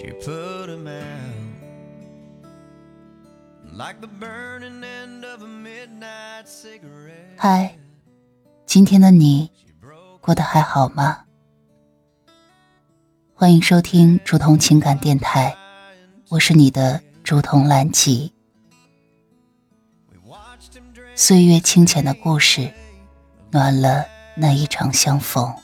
she put him out like the burning end of a midnight cigarette. 嗨，今天的你过得还好吗？欢迎收听竹筒情感电台，我是你的竹筒蓝吉。岁月清浅的故事，暖了那一场相逢。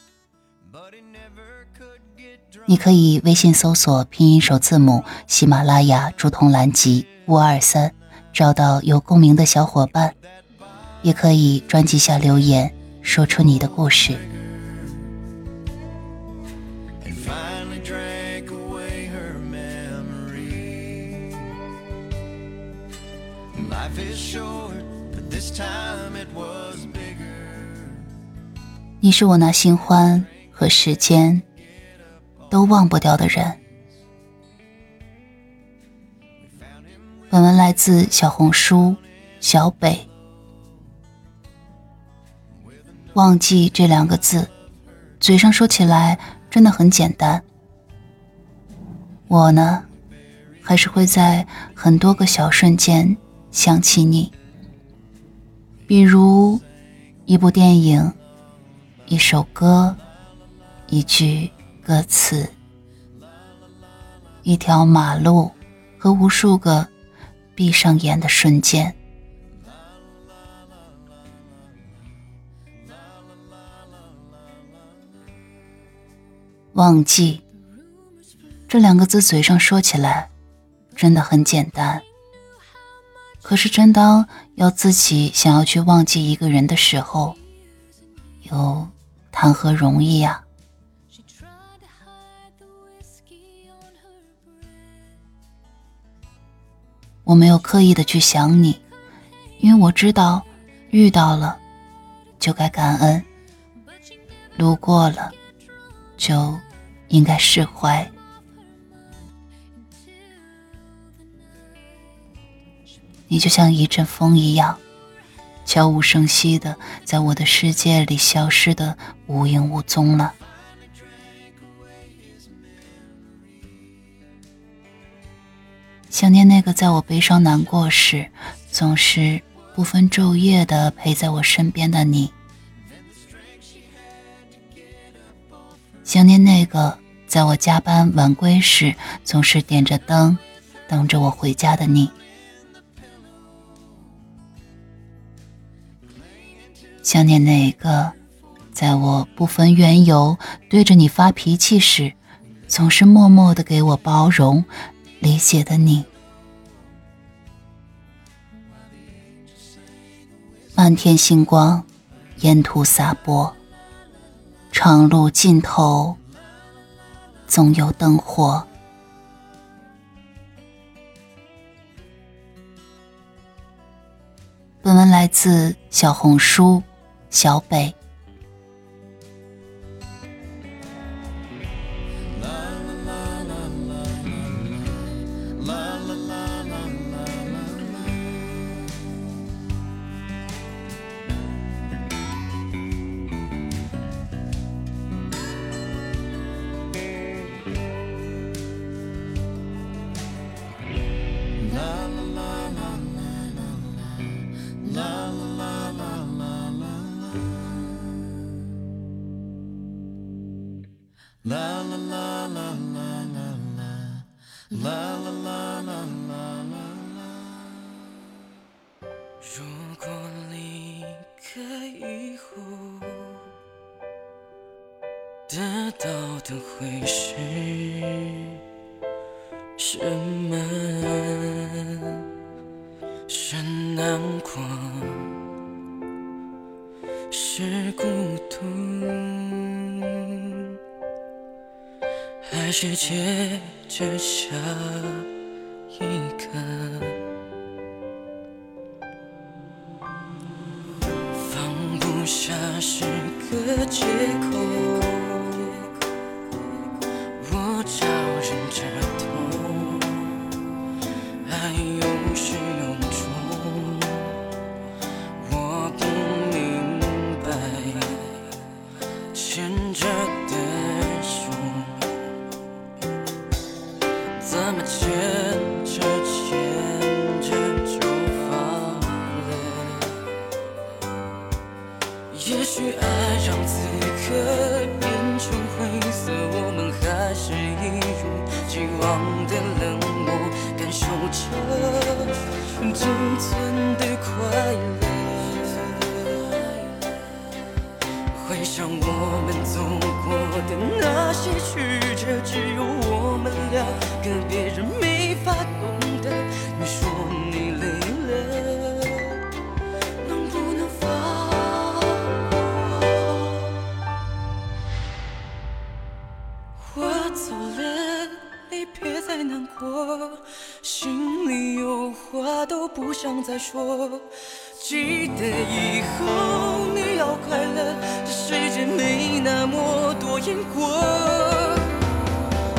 你可以微信搜索拼音首字母喜马拉雅竹筒蓝集五二三，找到有共鸣的小伙伴，也可以专辑下留言，说出你的故事。你是我那新欢和时间。都忘不掉的人。本文来自小红书小北。忘记这两个字，嘴上说起来真的很简单。我呢，还是会在很多个小瞬间想起你，比如一部电影、一首歌、一句。歌词，一条马路和无数个闭上眼的瞬间。忘记这两个字，嘴上说起来真的很简单，可是真当要自己想要去忘记一个人的时候，又谈何容易呀？我没有刻意的去想你，因为我知道，遇到了就该感恩，路过了就应该释怀。你就像一阵风一样，悄无声息的在我的世界里消失的无影无踪了。想念那个在我悲伤难过时，总是不分昼夜的陪在我身边的你。想念那个在我加班晚归时，总是点着灯等着我回家的你。想念那个在我不分缘由对着你发脾气时，总是默默的给我包容。理解的你，漫天星光，沿途洒播，长路尽头总有灯火。本文来自小红书小北。啦啦啦啦啦啦啦啦啦啦啦啦啦。如果离开以后，得到的会是什么？世界只剩一个，放不下是个借口，仅存的快乐。回想我们走过的那些曲折，只有我们俩，跟别人不想再说。记得以后你要快乐，这世界没那么多因果。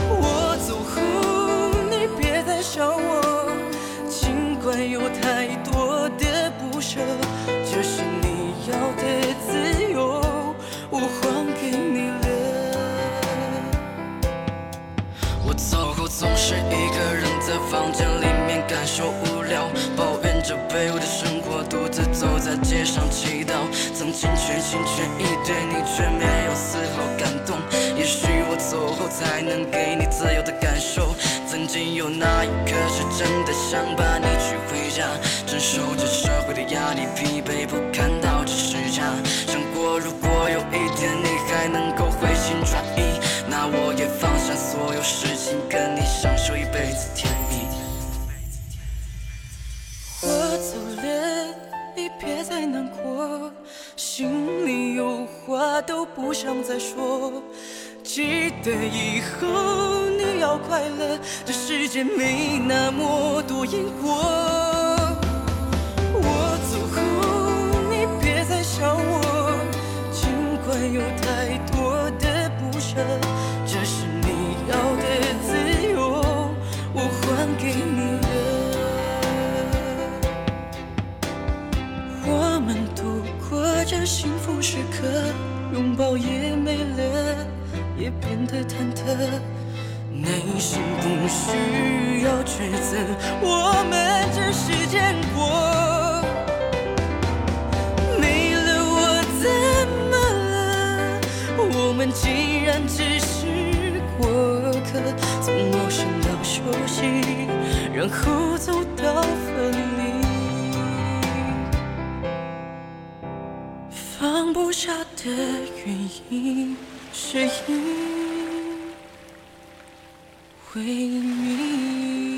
我走后你别再想我，尽管有太走在街上祈祷。曾经全心全意对你，却没有丝毫感动。也许我走后才能给你自由的感受。曾经有那一刻是真的想把你娶回家，承受着社会的压力，心里有话都不想再说。记得以后你要快乐，这世界没那么多因果。幸福时刻，拥抱也没了，也变得忐忑。内心不需要抉择，我们只是见过。没了我怎么了？我们既然只是过客，从陌生到熟悉，然后走原因，是因为你。